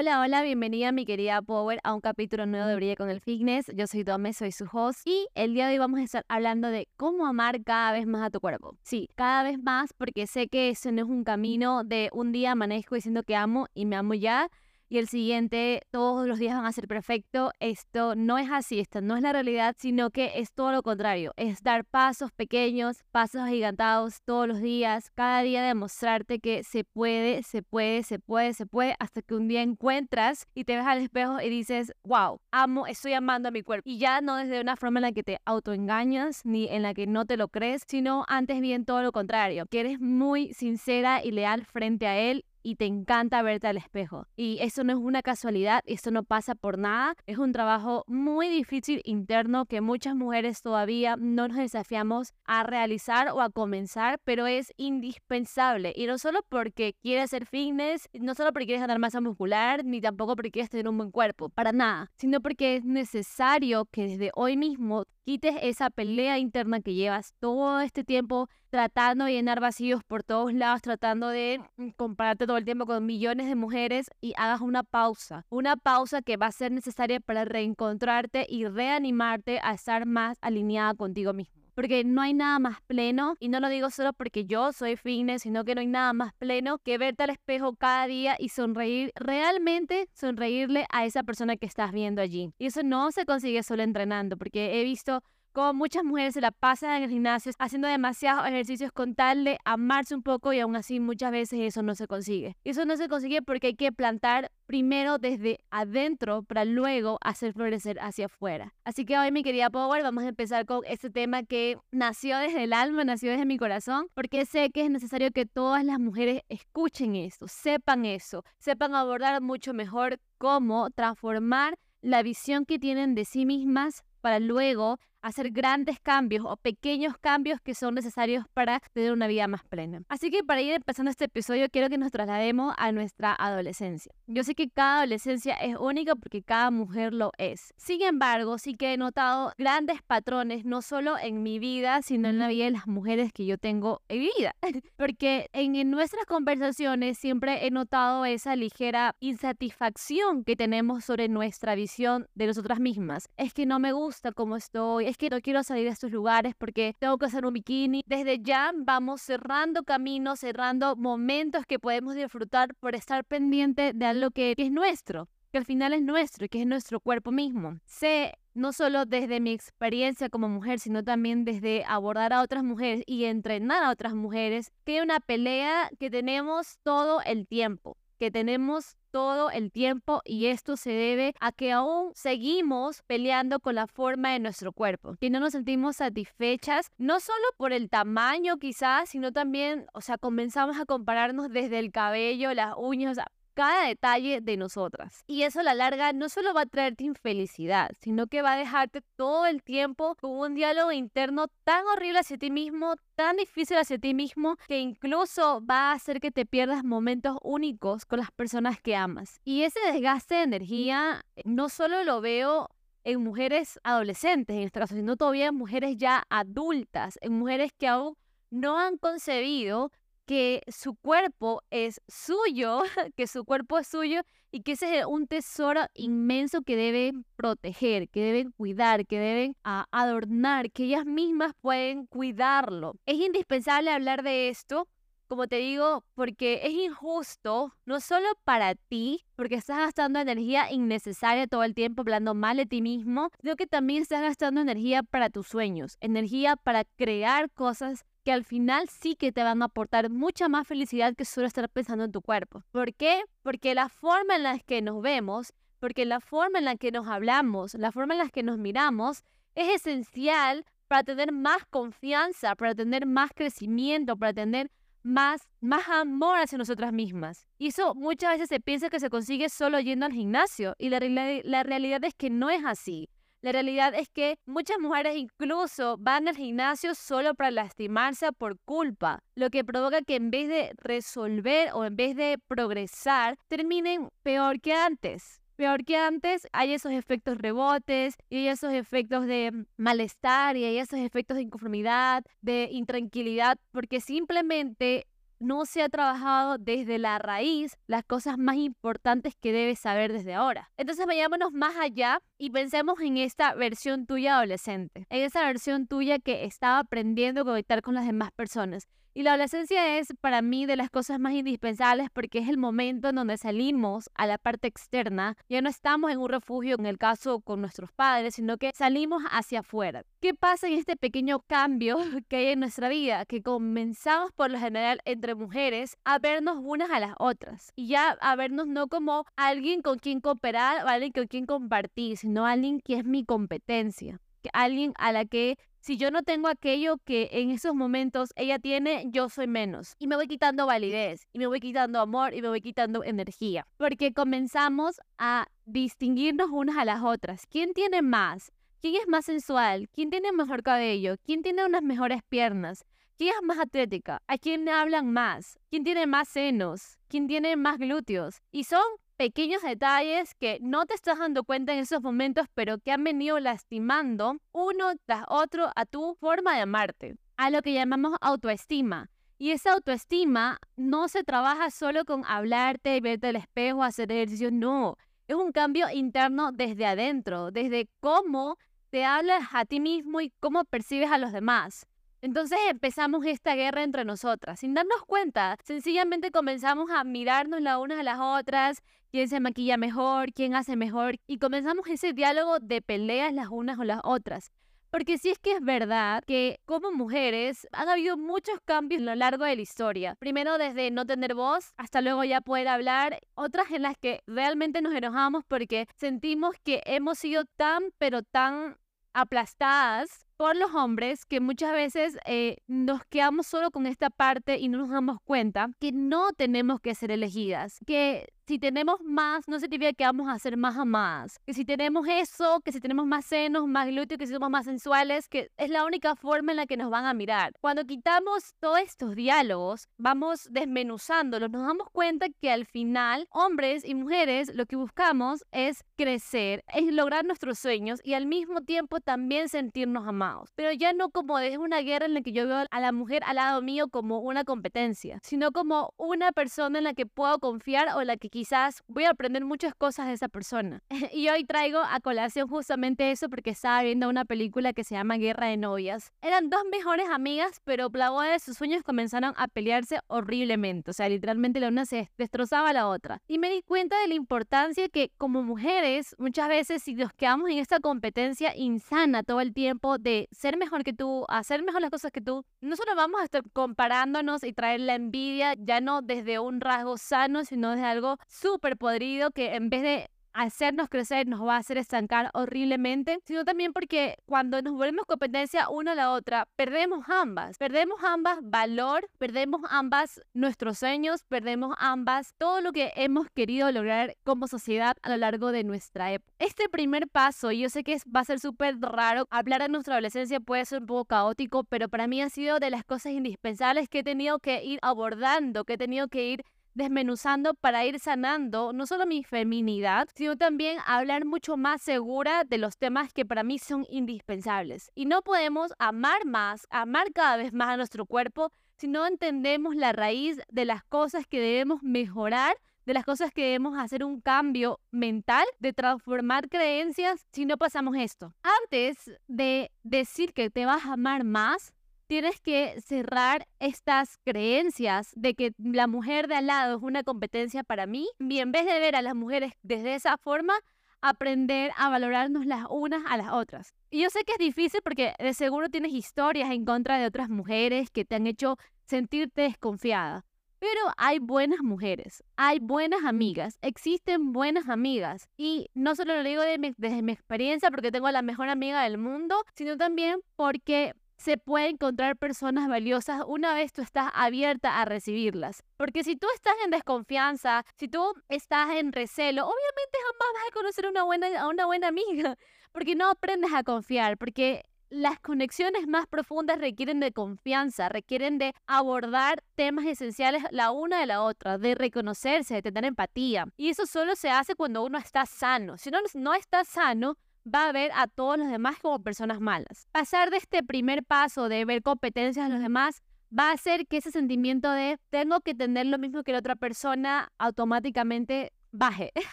Hola, hola, bienvenida mi querida Power a un capítulo nuevo de Brilla con el Fitness. Yo soy Tome, soy su host y el día de hoy vamos a estar hablando de cómo amar cada vez más a tu cuerpo. Sí, cada vez más porque sé que eso no es un camino de un día amanezco diciendo que amo y me amo ya y el siguiente todos los días van a ser perfecto. Esto no es así, esto no es la realidad, sino que es todo lo contrario. Es dar pasos pequeños, pasos agigantados todos los días, cada día demostrarte que se puede, se puede, se puede, se puede, hasta que un día encuentras y te ves al espejo y dices, wow, amo, estoy amando a mi cuerpo. Y ya no desde una forma en la que te autoengañas ni en la que no te lo crees, sino antes bien todo lo contrario, que eres muy sincera y leal frente a él y te encanta verte al espejo. Y eso no es una casualidad, eso no pasa por nada, es un trabajo muy difícil interno que muchas mujeres todavía no nos desafiamos a realizar o a comenzar, pero es indispensable. Y no solo porque quieres hacer fitness, no solo porque quieres ganar masa muscular, ni tampoco porque quieres tener un buen cuerpo, para nada, sino porque es necesario que desde hoy mismo quites esa pelea interna que llevas todo este tiempo tratando de llenar vacíos por todos lados, tratando de mm, compararte todo el tiempo con millones de mujeres y hagas una pausa, una pausa que va a ser necesaria para reencontrarte y reanimarte a estar más alineada contigo mismo. Porque no hay nada más pleno, y no lo digo solo porque yo soy fitness, sino que no hay nada más pleno que verte al espejo cada día y sonreír, realmente sonreírle a esa persona que estás viendo allí. Y eso no se consigue solo entrenando, porque he visto como muchas mujeres se la pasan en el gimnasio haciendo demasiados ejercicios con tal de amarse un poco y aún así muchas veces eso no se consigue. Eso no se consigue porque hay que plantar primero desde adentro para luego hacer florecer hacia afuera. Así que hoy mi querida Power vamos a empezar con este tema que nació desde el alma, nació desde mi corazón, porque sé que es necesario que todas las mujeres escuchen esto, sepan eso, sepan abordar mucho mejor cómo transformar la visión que tienen de sí mismas para luego hacer grandes cambios o pequeños cambios que son necesarios para tener una vida más plena. Así que para ir empezando este episodio quiero que nos traslademos a nuestra adolescencia. Yo sé que cada adolescencia es única porque cada mujer lo es. Sin embargo, sí que he notado grandes patrones no solo en mi vida, sino en la vida de las mujeres que yo tengo en mi vida. porque en, en nuestras conversaciones siempre he notado esa ligera insatisfacción que tenemos sobre nuestra visión de nosotras mismas. Es que no me gusta cómo estoy, es que no quiero salir de estos lugares porque tengo que hacer un bikini. Desde ya vamos cerrando caminos, cerrando momentos que podemos disfrutar por estar pendiente de algo que, es nuestro, que al final es nuestro y que es nuestro cuerpo mismo. Sé no solo desde mi experiencia como mujer, sino también desde abordar a otras mujeres y entrenar a otras mujeres, que hay una pelea que tenemos todo el tiempo, que tenemos todo el tiempo y esto se debe a que aún seguimos peleando con la forma de nuestro cuerpo, que no nos sentimos satisfechas, no solo por el tamaño quizás, sino también, o sea, comenzamos a compararnos desde el cabello, las uñas, o sea, cada detalle de nosotras. Y eso a la larga no solo va a traerte infelicidad, sino que va a dejarte todo el tiempo con un diálogo interno tan horrible hacia ti mismo, tan difícil hacia ti mismo, que incluso va a hacer que te pierdas momentos únicos con las personas que amas. Y ese desgaste de energía eh, no solo lo veo en mujeres adolescentes, en este caso, sino todavía en mujeres ya adultas, en mujeres que aún no han concebido que su cuerpo es suyo, que su cuerpo es suyo y que ese es un tesoro inmenso que deben proteger, que deben cuidar, que deben ah, adornar, que ellas mismas pueden cuidarlo. Es indispensable hablar de esto como te digo, porque es injusto, no solo para ti, porque estás gastando energía innecesaria todo el tiempo hablando mal de ti mismo, sino que también estás gastando energía para tus sueños, energía para crear cosas que al final sí que te van a aportar mucha más felicidad que solo estar pensando en tu cuerpo. ¿Por qué? Porque la forma en la que nos vemos, porque la forma en la que nos hablamos, la forma en la que nos miramos, es esencial para tener más confianza, para tener más crecimiento, para tener más, más amor hacia nosotras mismas. Y eso muchas veces se piensa que se consigue solo yendo al gimnasio y la, la realidad es que no es así. La realidad es que muchas mujeres incluso van al gimnasio solo para lastimarse por culpa, lo que provoca que en vez de resolver o en vez de progresar, terminen peor que antes. Peor que antes, hay esos efectos rebotes y hay esos efectos de malestar y hay esos efectos de inconformidad, de intranquilidad, porque simplemente no se ha trabajado desde la raíz las cosas más importantes que debes saber desde ahora. Entonces vayámonos más allá y pensemos en esta versión tuya adolescente, en esa versión tuya que estaba aprendiendo a conectar con las demás personas y la adolescencia es para mí de las cosas más indispensables porque es el momento en donde salimos a la parte externa. Ya no estamos en un refugio, en el caso con nuestros padres, sino que salimos hacia afuera. ¿Qué pasa en este pequeño cambio que hay en nuestra vida? Que comenzamos por lo general entre mujeres a vernos unas a las otras y ya a vernos no como alguien con quien cooperar o alguien con quien compartir, sino alguien que es mi competencia alguien a la que si yo no tengo aquello que en esos momentos ella tiene, yo soy menos. Y me voy quitando validez, y me voy quitando amor, y me voy quitando energía. Porque comenzamos a distinguirnos unas a las otras. ¿Quién tiene más? ¿Quién es más sensual? ¿Quién tiene mejor cabello? ¿Quién tiene unas mejores piernas? ¿Quién es más atlética? ¿A quién hablan más? ¿Quién tiene más senos? ¿Quién tiene más glúteos? Y son pequeños detalles que no te estás dando cuenta en esos momentos, pero que han venido lastimando uno tras otro a tu forma de amarte, a lo que llamamos autoestima. Y esa autoestima no se trabaja solo con hablarte, verte al espejo, hacer ejercicio, no. Es un cambio interno desde adentro, desde cómo te hablas a ti mismo y cómo percibes a los demás. Entonces empezamos esta guerra entre nosotras, sin darnos cuenta. Sencillamente comenzamos a mirarnos las unas a las otras, quién se maquilla mejor, quién hace mejor, y comenzamos ese diálogo de peleas las unas o las otras. Porque sí es que es verdad que como mujeres han habido muchos cambios a lo largo de la historia. Primero desde no tener voz hasta luego ya poder hablar. Otras en las que realmente nos enojamos porque sentimos que hemos sido tan pero tan aplastadas por los hombres que muchas veces eh, nos quedamos solo con esta parte y no nos damos cuenta que no tenemos que ser elegidas, que si tenemos más, no significa que vamos a ser más amadas. Que si tenemos eso, que si tenemos más senos, más glúteos, que si somos más sensuales, que es la única forma en la que nos van a mirar. Cuando quitamos todos estos diálogos, vamos desmenuzándolos, nos damos cuenta que al final, hombres y mujeres, lo que buscamos es crecer, es lograr nuestros sueños y al mismo tiempo también sentirnos amados. Pero ya no como es una guerra en la que yo veo a la mujer al lado mío como una competencia, sino como una persona en la que puedo confiar o la que quizás voy a aprender muchas cosas de esa persona. y hoy traigo a colación justamente eso porque estaba viendo una película que se llama Guerra de Novias. Eran dos mejores amigas, pero la boda de sus sueños comenzaron a pelearse horriblemente. O sea, literalmente la una se destrozaba a la otra. Y me di cuenta de la importancia que como mujeres, muchas veces si nos quedamos en esta competencia insana todo el tiempo de ser mejor que tú, hacer mejor las cosas que tú, no solo vamos a estar comparándonos y traer la envidia ya no desde un rasgo sano, sino desde algo súper podrido que en vez de hacernos crecer nos va a hacer estancar horriblemente, sino también porque cuando nos volvemos competencia una a la otra, perdemos ambas, perdemos ambas valor, perdemos ambas nuestros sueños, perdemos ambas todo lo que hemos querido lograr como sociedad a lo largo de nuestra época. Este primer paso, yo sé que va a ser súper raro, hablar de nuestra adolescencia puede ser un poco caótico, pero para mí ha sido de las cosas indispensables que he tenido que ir abordando, que he tenido que ir desmenuzando para ir sanando no solo mi feminidad, sino también hablar mucho más segura de los temas que para mí son indispensables. Y no podemos amar más, amar cada vez más a nuestro cuerpo, si no entendemos la raíz de las cosas que debemos mejorar de las cosas que debemos hacer un cambio mental, de transformar creencias, si no pasamos esto. Antes de decir que te vas a amar más, tienes que cerrar estas creencias de que la mujer de al lado es una competencia para mí y en vez de ver a las mujeres desde esa forma, aprender a valorarnos las unas a las otras. Y yo sé que es difícil porque de seguro tienes historias en contra de otras mujeres que te han hecho sentirte desconfiada. Pero hay buenas mujeres, hay buenas amigas, existen buenas amigas. Y no solo lo digo desde mi experiencia porque tengo la mejor amiga del mundo, sino también porque se puede encontrar personas valiosas una vez tú estás abierta a recibirlas. Porque si tú estás en desconfianza, si tú estás en recelo, obviamente jamás vas a conocer una buena, a una buena amiga, porque no aprendes a confiar, porque las conexiones más profundas requieren de confianza, requieren de abordar temas esenciales la una de la otra, de reconocerse, de tener empatía. Y eso solo se hace cuando uno está sano. Si uno no está sano, va a ver a todos los demás como personas malas. Pasar de este primer paso de ver competencias de los demás va a hacer que ese sentimiento de tengo que tener lo mismo que la otra persona automáticamente baje,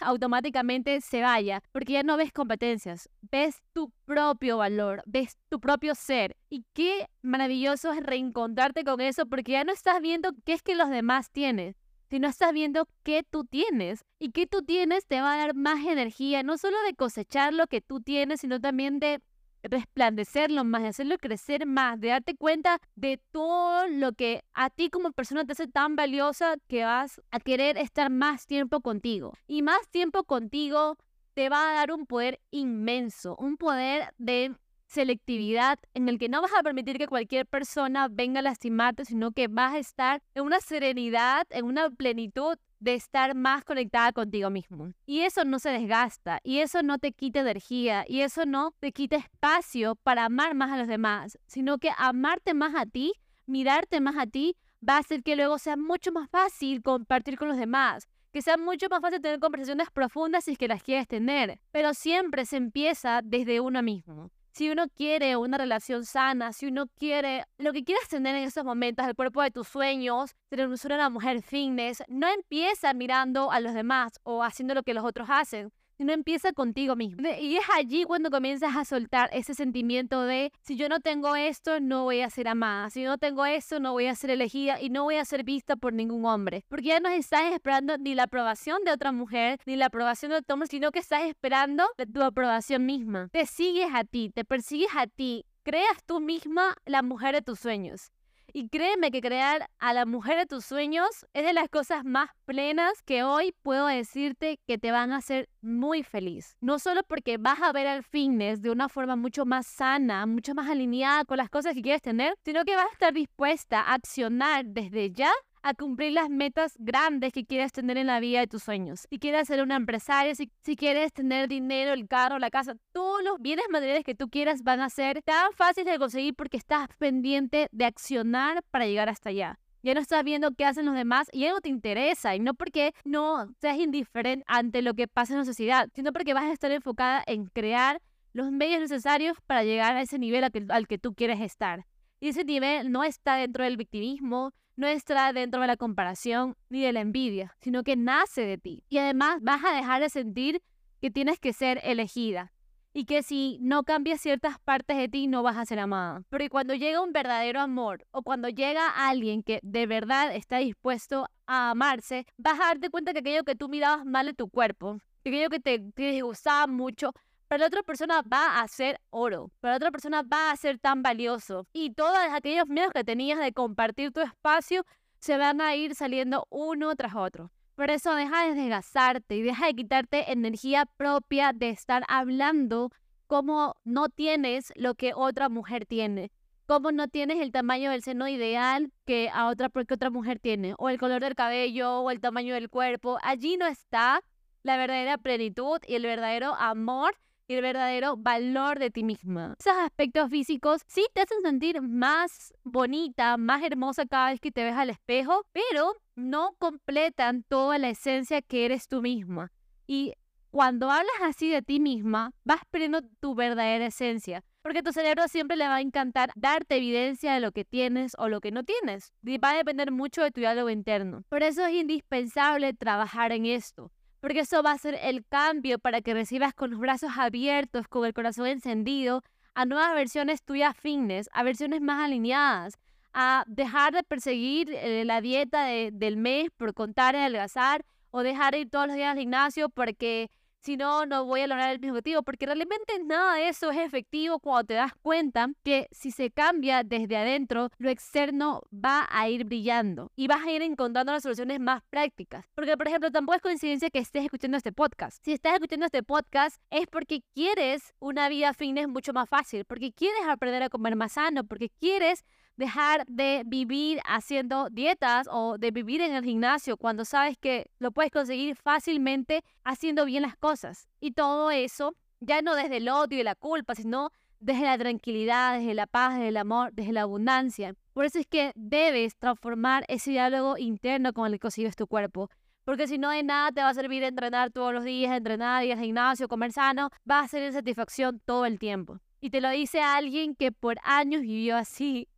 automáticamente se vaya, porque ya no ves competencias, ves tu propio valor, ves tu propio ser. Y qué maravilloso es reencontrarte con eso, porque ya no estás viendo qué es que los demás tienen, sino estás viendo qué tú tienes. Y qué tú tienes te va a dar más energía, no solo de cosechar lo que tú tienes, sino también de resplandecerlo más, de hacerlo crecer más, de darte cuenta de todo lo que a ti como persona te hace tan valiosa que vas a querer estar más tiempo contigo. Y más tiempo contigo te va a dar un poder inmenso, un poder de selectividad en el que no vas a permitir que cualquier persona venga a lastimarte, sino que vas a estar en una serenidad, en una plenitud de estar más conectada contigo mismo. Y eso no se desgasta, y eso no te quita energía, y eso no te quita espacio para amar más a los demás, sino que amarte más a ti, mirarte más a ti, va a hacer que luego sea mucho más fácil compartir con los demás, que sea mucho más fácil tener conversaciones profundas si es que las quieres tener, pero siempre se empieza desde uno mismo si uno quiere una relación sana, si uno quiere lo que quieras tener en estos momentos, el cuerpo de tus sueños, ser una mujer fitness, no empieza mirando a los demás o haciendo lo que los otros hacen, no empieza contigo mismo. Y es allí cuando comienzas a soltar ese sentimiento de, si yo no tengo esto, no voy a ser amada. Si yo no tengo esto, no voy a ser elegida y no voy a ser vista por ningún hombre. Porque ya no estás esperando ni la aprobación de otra mujer, ni la aprobación de otro hombre, sino que estás esperando de tu aprobación misma. Te sigues a ti, te persigues a ti. Creas tú misma la mujer de tus sueños. Y créeme que crear a la mujer de tus sueños es de las cosas más plenas que hoy puedo decirte que te van a hacer muy feliz. No solo porque vas a ver al fitness de una forma mucho más sana, mucho más alineada con las cosas que quieres tener, sino que vas a estar dispuesta a accionar desde ya a cumplir las metas grandes que quieres tener en la vida de tus sueños. Si quieres ser una empresaria, si, quieres tener dinero, el carro, la casa, todos los bienes materiales que tú quieras van a ser tan fáciles de conseguir porque estás pendiente de accionar para llegar hasta allá. Ya no estás viendo qué hacen los demás y ya no te interesa. Y no porque no seas indiferente ante lo que pasa en la sociedad, sino porque vas a estar enfocada en crear los medios necesarios para llegar a ese nivel al que tú quieres estar. Y ese nivel no está dentro del victimismo, no está dentro de la comparación ni de la envidia, sino que nace de ti. Y además vas a dejar de sentir que tienes que ser elegida y que si no cambias ciertas partes de ti no vas a ser amada. Porque cuando llega un verdadero amor o cuando llega alguien que de verdad está dispuesto a amarse, vas a darte cuenta que aquello que tú mirabas mal de tu cuerpo, aquello que te, te disgustaba mucho, para la otra persona va a ser oro, para la otra persona va a ser tan valioso. Y todos aquellos miedos que tenías de compartir tu espacio se van a ir saliendo uno tras otro. Por eso deja de desgastarte y deja de quitarte energía propia de estar hablando como no tienes lo que otra mujer tiene, como no tienes el tamaño del seno ideal que a otra porque otra mujer tiene, o el color del cabello, o el tamaño del cuerpo. Allí no está la verdadera plenitud y el verdadero amor y el verdadero valor de ti misma. Esos aspectos físicos sí te hacen sentir más bonita, más hermosa cada vez que te ves al espejo, pero no completan toda la esencia que eres tú misma. Y cuando hablas así de ti misma, vas perdiendo tu verdadera esencia. Porque tu cerebro siempre le va a encantar darte evidencia de lo que tienes o lo que no tienes. Y va a depender mucho de tu diálogo interno. Por eso es indispensable trabajar en esto porque eso va a ser el cambio para que recibas con los brazos abiertos, con el corazón encendido, a nuevas versiones tuyas fitness, a versiones más alineadas, a dejar de perseguir eh, la dieta del mes por contar y adelgazar, o dejar de ir todos los días al gimnasio porque si no, no voy a lograr el mismo objetivo, porque realmente nada de eso es efectivo cuando te das cuenta que si se cambia desde adentro, lo externo va a ir brillando y vas a ir encontrando las soluciones más prácticas. Porque, por ejemplo, tampoco es coincidencia que estés escuchando este podcast. Si estás escuchando este podcast es porque quieres una vida fitness mucho más fácil, porque quieres aprender a comer más sano, porque quieres dejar de vivir haciendo dietas o de vivir en el gimnasio cuando sabes que lo puedes conseguir fácilmente haciendo bien las cosas. Y todo eso, ya no desde el odio y la culpa, sino desde la tranquilidad, desde la paz, desde el amor, desde la abundancia. Por eso es que debes transformar ese diálogo interno con el que consigues tu cuerpo. Porque si no de nada te va a servir entrenar todos los días, entrenar, ir al gimnasio, comer sano, va a ser insatisfacción todo el tiempo. Y te lo dice alguien que por años vivió así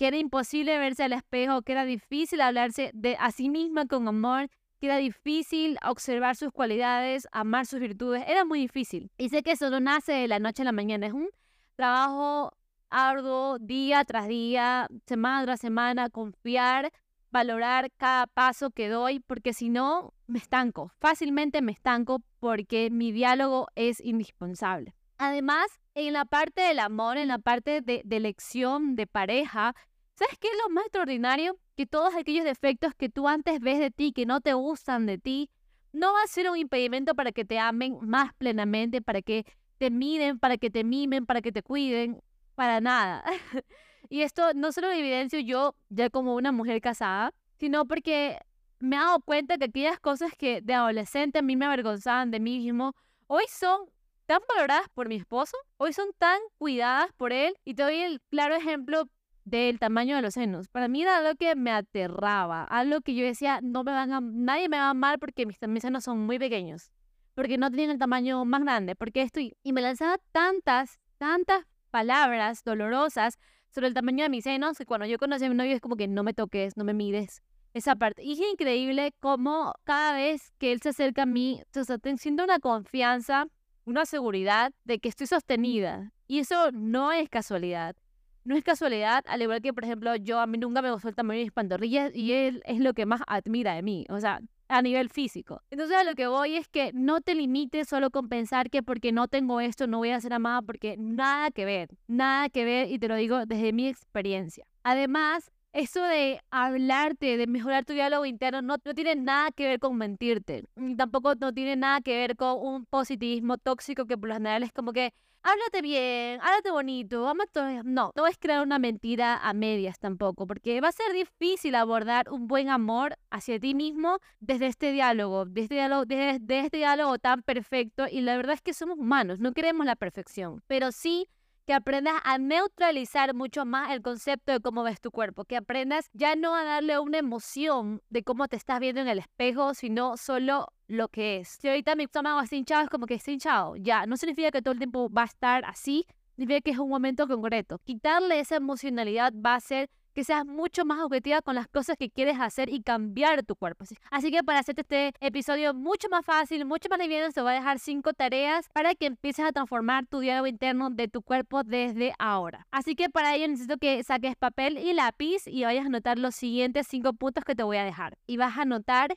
que era imposible verse al espejo, que era difícil hablarse de a sí misma con amor, que era difícil observar sus cualidades, amar sus virtudes, era muy difícil. Y sé que eso no nace de la noche a la mañana, es un trabajo arduo día tras día, semana tras semana, confiar, valorar cada paso que doy, porque si no, me estanco, fácilmente me estanco porque mi diálogo es indispensable. Además, en la parte del amor, en la parte de, de elección de pareja, ¿sabes qué es lo más extraordinario? Que todos aquellos defectos que tú antes ves de ti, que no te gustan de ti, no va a ser un impedimento para que te amen más plenamente, para que te miren, para que te mimen, para que te cuiden, para nada. y esto no solo lo evidencio yo ya como una mujer casada, sino porque me he dado cuenta que aquellas cosas que de adolescente a mí me avergonzaban de mí mismo, hoy son tan valoradas por mi esposo, hoy son tan cuidadas por él. Y te doy el claro ejemplo del tamaño de los senos. Para mí era algo que me aterraba, algo que yo decía, no me van a, nadie me va a amar porque mis, mis senos son muy pequeños, porque no tienen el tamaño más grande, porque estoy... Y me lanzaba tantas, tantas palabras dolorosas sobre el tamaño de mis senos que cuando yo conocí a mi novio es como que no me toques, no me mires. Esa parte. Y es increíble cómo cada vez que él se acerca a mí, o siento una confianza, una seguridad de que estoy sostenida. Y eso no es casualidad. No es casualidad, al igual que, por ejemplo, yo a mí nunca me gustó el tamaño de mis pantorrillas y él es lo que más admira de mí. O sea, a nivel físico. Entonces a lo que voy es que no te limites solo con pensar que porque no tengo esto no voy a ser amada porque nada que ver, nada que ver y te lo digo desde mi experiencia. Además, eso de hablarte, de mejorar tu diálogo interno, no, no tiene nada que ver con mentirte. Tampoco no tiene nada que ver con un positivismo tóxico que por lo general es como que háblate bien, háblate bonito, vamos No, no es crear una mentira a medias tampoco, porque va a ser difícil abordar un buen amor hacia ti mismo desde este diálogo, desde, este diálogo, desde este diálogo tan perfecto. Y la verdad es que somos humanos, no queremos la perfección, pero sí que aprendas a neutralizar mucho más el concepto de cómo ves tu cuerpo, que aprendas ya no a darle una emoción de cómo te estás viendo en el espejo, sino solo lo que es. Si ahorita mi estómago está hinchado, es como que está hinchado. Ya, no significa que todo el tiempo va a estar así, significa que es un momento concreto. Quitarle esa emocionalidad va a ser que seas mucho más objetiva con las cosas que quieres hacer y cambiar tu cuerpo. Así que para hacerte este episodio mucho más fácil, mucho más liviano, te voy a dejar cinco tareas para que empieces a transformar tu diálogo interno de tu cuerpo desde ahora. Así que para ello necesito que saques papel y lápiz y vayas a anotar los siguientes cinco puntos que te voy a dejar. Y vas a anotar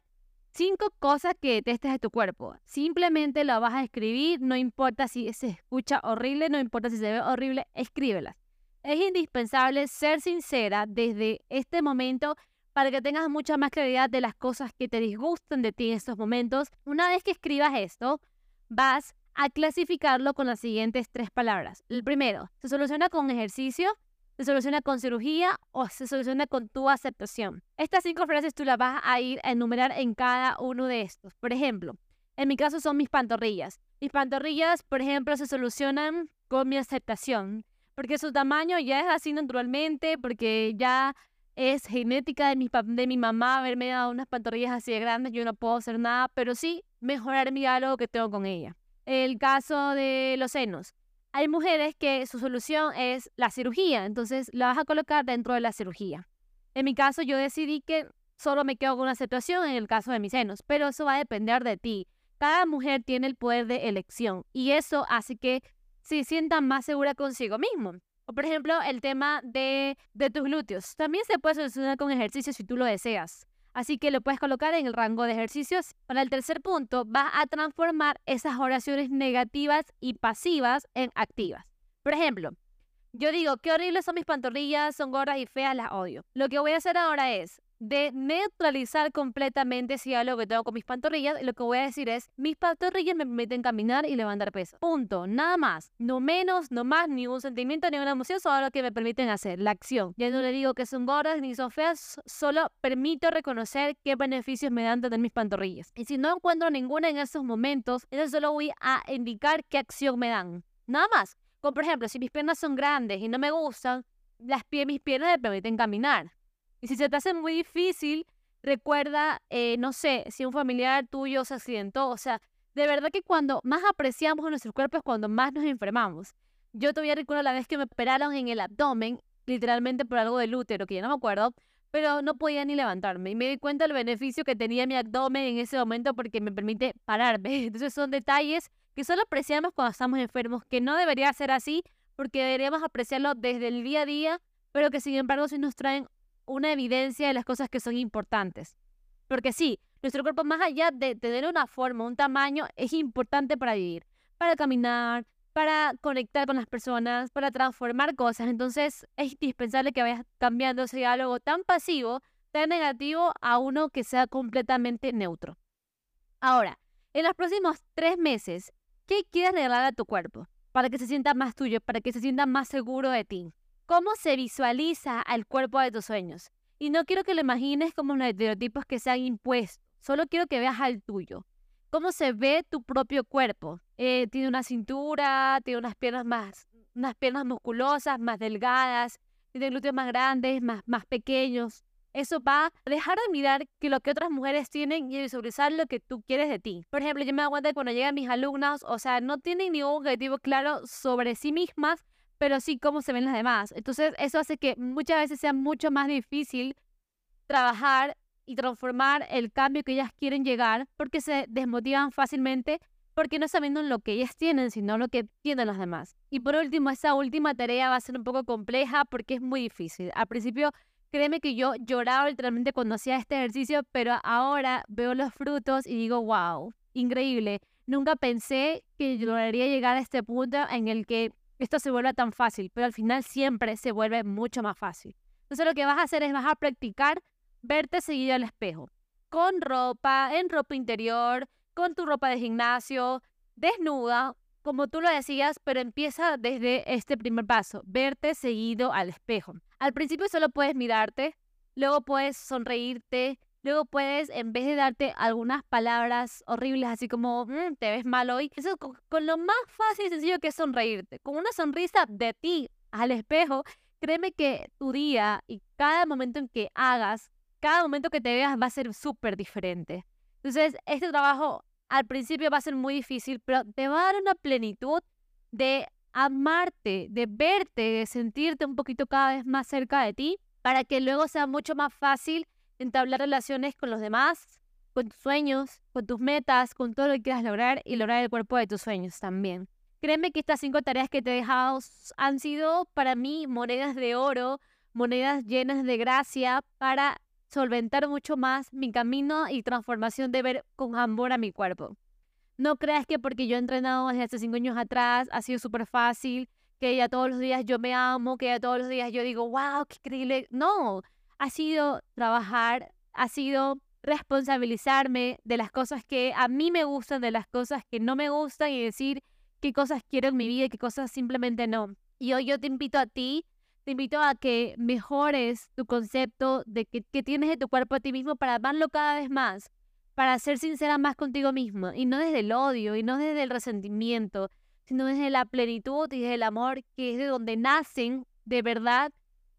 cinco cosas que detestes de tu cuerpo. Simplemente lo vas a escribir, no importa si se escucha horrible, no importa si se ve horrible, escríbelas. Es indispensable ser sincera desde este momento para que tengas mucha más claridad de las cosas que te disgustan de ti en estos momentos. Una vez que escribas esto, vas a clasificarlo con las siguientes tres palabras. El primero, se soluciona con ejercicio, se soluciona con cirugía o se soluciona con tu aceptación. Estas cinco frases tú las vas a ir a enumerar en cada uno de estos. Por ejemplo, en mi caso son mis pantorrillas. Mis pantorrillas, por ejemplo, se solucionan con mi aceptación porque su tamaño ya es así naturalmente, porque ya es genética de mi, de mi mamá haberme dado unas pantorrillas así de grandes, yo no puedo hacer nada, pero sí mejorar mi diálogo que tengo con ella. El caso de los senos. Hay mujeres que su solución es la cirugía, entonces la vas a colocar dentro de la cirugía. En mi caso yo decidí que solo me quedo con una situación en el caso de mis senos, pero eso va a depender de ti. Cada mujer tiene el poder de elección y eso hace que se sientan más segura consigo mismo. O por ejemplo, el tema de, de tus glúteos. También se puede solucionar con ejercicios si tú lo deseas. Así que lo puedes colocar en el rango de ejercicios. Para el tercer punto, vas a transformar esas oraciones negativas y pasivas en activas. Por ejemplo, yo digo, qué horribles son mis pantorrillas, son gordas y feas, las odio. Lo que voy a hacer ahora es, de neutralizar completamente ese diálogo que tengo con mis pantorrillas. Lo que voy a decir es, mis pantorrillas me permiten caminar y levantar peso. Punto. Nada más. No menos, no más, ni un sentimiento, ni una emoción, solo lo que me permiten hacer, la acción. Ya no le digo que son gordas ni son feas, solo permito reconocer qué beneficios me dan tener mis pantorrillas. Y si no encuentro ninguna en esos momentos, entonces solo voy a indicar qué acción me dan. Nada más. Como por ejemplo, si mis piernas son grandes y no me gustan, las mis piernas me permiten caminar. Y si se te hace muy difícil, recuerda, eh, no sé, si un familiar tuyo se accidentó. O sea, de verdad que cuando más apreciamos nuestros cuerpos es cuando más nos enfermamos. Yo todavía recuerdo la vez que me operaron en el abdomen literalmente por algo del útero, que ya no me acuerdo, pero no podía ni levantarme. Y me di cuenta del beneficio que tenía mi abdomen en ese momento porque me permite pararme. Entonces son detalles que solo apreciamos cuando estamos enfermos, que no debería ser así porque deberíamos apreciarlo desde el día a día, pero que sin embargo sí nos traen una evidencia de las cosas que son importantes. Porque sí, nuestro cuerpo más allá de tener una forma, un tamaño, es importante para vivir, para caminar, para conectar con las personas, para transformar cosas. Entonces es indispensable que vayas cambiando ese diálogo tan pasivo, tan negativo, a uno que sea completamente neutro. Ahora, en los próximos tres meses, ¿qué quieres regalar a tu cuerpo? Para que se sienta más tuyo, para que se sienta más seguro de ti. ¿Cómo se visualiza al cuerpo de tus sueños? Y no quiero que lo imagines como los estereotipos que se han impuesto, solo quiero que veas al tuyo cómo se ve tu propio cuerpo. Eh, tiene una cintura, tiene unas piernas más, unas piernas musculosas, más delgadas, tiene glúteos más grandes, más, más pequeños. Eso va a dejar de mirar que lo que otras mujeres tienen y visualizar lo que tú quieres de ti. Por ejemplo, yo me doy cuenta que cuando llegan mis alumnas, o sea, no tienen ningún objetivo claro sobre sí mismas, pero sí cómo se ven las demás. Entonces, eso hace que muchas veces sea mucho más difícil trabajar y transformar el cambio que ellas quieren llegar porque se desmotivan fácilmente porque no sabiendo lo que ellas tienen, sino lo que tienen los demás. Y por último, esa última tarea va a ser un poco compleja porque es muy difícil. Al principio, créeme que yo lloraba literalmente cuando hacía este ejercicio, pero ahora veo los frutos y digo, wow, increíble. Nunca pensé que lograría llegar a este punto en el que esto se vuelva tan fácil, pero al final siempre se vuelve mucho más fácil. Entonces lo que vas a hacer es vas a practicar verte seguido al espejo, con ropa, en ropa interior, con tu ropa de gimnasio, desnuda, como tú lo decías, pero empieza desde este primer paso, verte seguido al espejo. Al principio solo puedes mirarte, luego puedes sonreírte, luego puedes, en vez de darte algunas palabras horribles, así como, mm, te ves mal hoy, eso con, con lo más fácil y sencillo que es sonreírte, con una sonrisa de ti al espejo, créeme que tu día y cada momento en que hagas cada momento que te veas va a ser súper diferente. Entonces, este trabajo al principio va a ser muy difícil, pero te va a dar una plenitud de amarte, de verte, de sentirte un poquito cada vez más cerca de ti, para que luego sea mucho más fácil entablar relaciones con los demás, con tus sueños, con tus metas, con todo lo que quieras lograr y lograr el cuerpo de tus sueños también. Créeme que estas cinco tareas que te he dejado han sido para mí monedas de oro, monedas llenas de gracia para solventar mucho más mi camino y transformación de ver con amor a mi cuerpo. No creas que porque yo he entrenado desde hace cinco años atrás ha sido súper fácil, que ya todos los días yo me amo, que ya todos los días yo digo, wow, qué increíble. No, ha sido trabajar, ha sido responsabilizarme de las cosas que a mí me gustan, de las cosas que no me gustan y decir qué cosas quiero en mi vida y qué cosas simplemente no. Y hoy yo te invito a ti te invito a que mejores tu concepto de que, tienes de tu cuerpo a ti mismo para amarlo cada vez más, para ser sincera más contigo mismo, y no desde el odio, y no desde el resentimiento, sino desde la plenitud y desde el amor, que es de donde nacen de verdad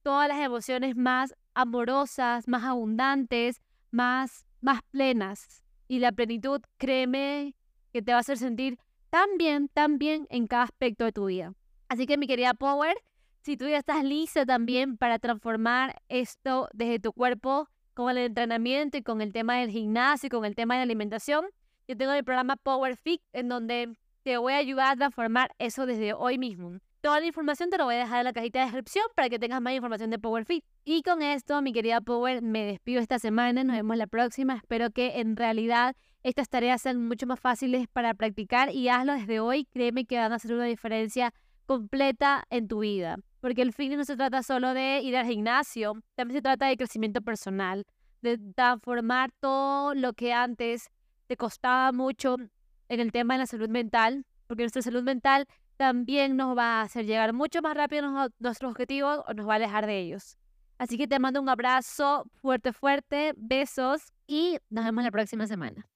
todas las emociones más amorosas, más abundantes, más, más plenas. Y la plenitud, créeme, que te va a hacer sentir tan bien, tan bien en cada aspecto de tu vida. Así que mi querida Power, si tú ya estás lista también para transformar esto desde tu cuerpo con el entrenamiento y con el tema del gimnasio y con el tema de la alimentación, yo tengo el programa Power Fit en donde te voy a ayudar a transformar eso desde hoy mismo. Toda la información te lo voy a dejar en la cajita de descripción para que tengas más información de Power Fit. Y con esto, mi querida Power, me despido esta semana. Nos vemos la próxima. Espero que en realidad estas tareas sean mucho más fáciles para practicar y hazlo desde hoy. Créeme que van a hacer una diferencia completa en tu vida porque el fitness no se trata solo de ir al gimnasio, también se trata de crecimiento personal, de transformar todo lo que antes te costaba mucho en el tema de la salud mental, porque nuestra salud mental también nos va a hacer llegar mucho más rápido nuestros objetivos o nos va a alejar de ellos. Así que te mando un abrazo fuerte, fuerte, besos y nos vemos la próxima semana.